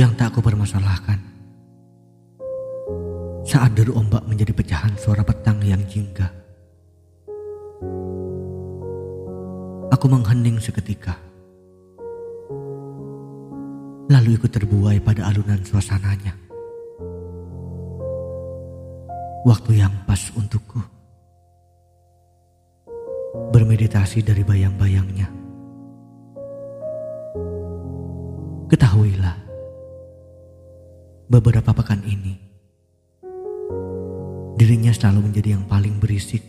yang tak aku permasalahkan. Saat deru ombak menjadi pecahan suara petang yang jingga. Aku menghening seketika. Lalu ikut terbuai pada alunan suasananya. Waktu yang pas untukku. Bermeditasi dari bayang-bayangnya. Beberapa pekan ini, dirinya selalu menjadi yang paling berisik.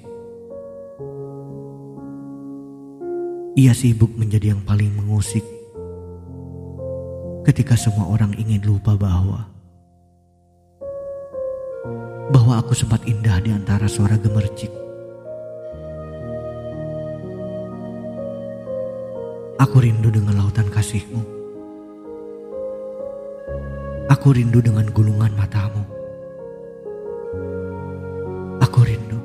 Ia sibuk menjadi yang paling mengusik ketika semua orang ingin lupa bahwa bahwa aku sempat indah di antara suara gemercik. Aku rindu dengan lautan kasihmu. Aku rindu dengan gulungan matamu. Aku rindu.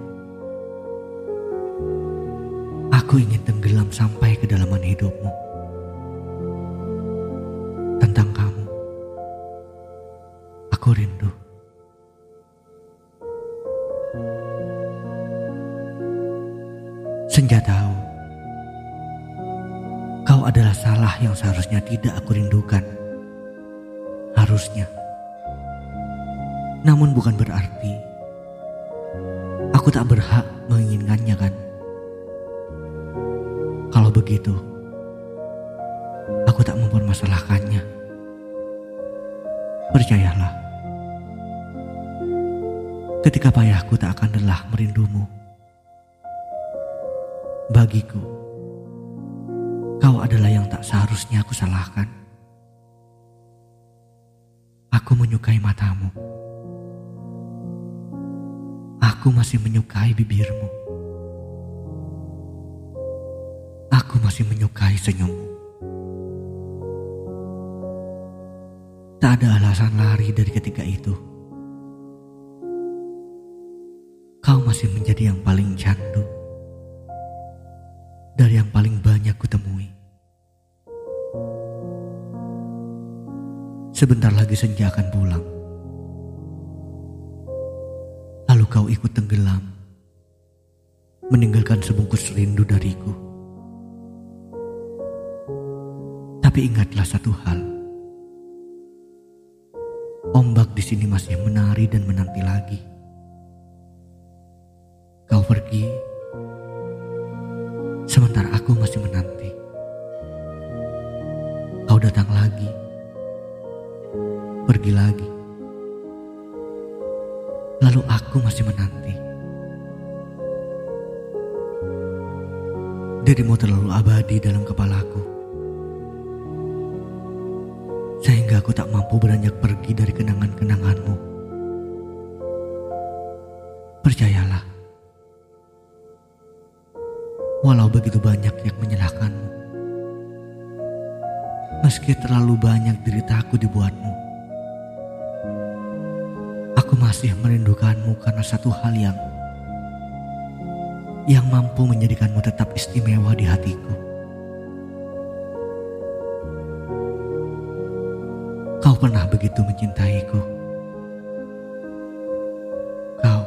Aku ingin tenggelam sampai ke dalaman hidupmu. Tentang kamu. Aku rindu. Senja tahu. Kau adalah salah yang seharusnya tidak aku rindukan harusnya. Namun bukan berarti aku tak berhak menginginkannya kan. Kalau begitu, aku tak mempermasalahkannya. Percayalah, ketika payahku tak akan lelah merindumu. Bagiku, kau adalah yang tak seharusnya aku salahkan. Aku menyukai matamu. Aku masih menyukai bibirmu. Aku masih menyukai senyummu. Tak ada alasan lari dari ketika itu. Kau masih menjadi yang paling candu Sebentar lagi senja akan pulang. Lalu kau ikut tenggelam, meninggalkan sebungkus rindu dariku. Tapi ingatlah satu hal. Ombak di sini masih menari dan menanti lagi. Kau pergi, sementara aku masih menanti. Kau datang lagi pergi lagi. Lalu aku masih menanti. Dirimu terlalu abadi dalam kepalaku. Sehingga aku tak mampu beranjak pergi dari kenangan-kenanganmu. Percayalah. Walau begitu banyak yang menyalahkanmu. Meski terlalu banyak deritaku dibuatmu masih merindukanmu karena satu hal yang yang mampu menjadikanmu tetap istimewa di hatiku. Kau pernah begitu mencintaiku. Kau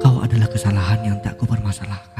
Kau adalah kesalahan yang tak kupermasalahkan.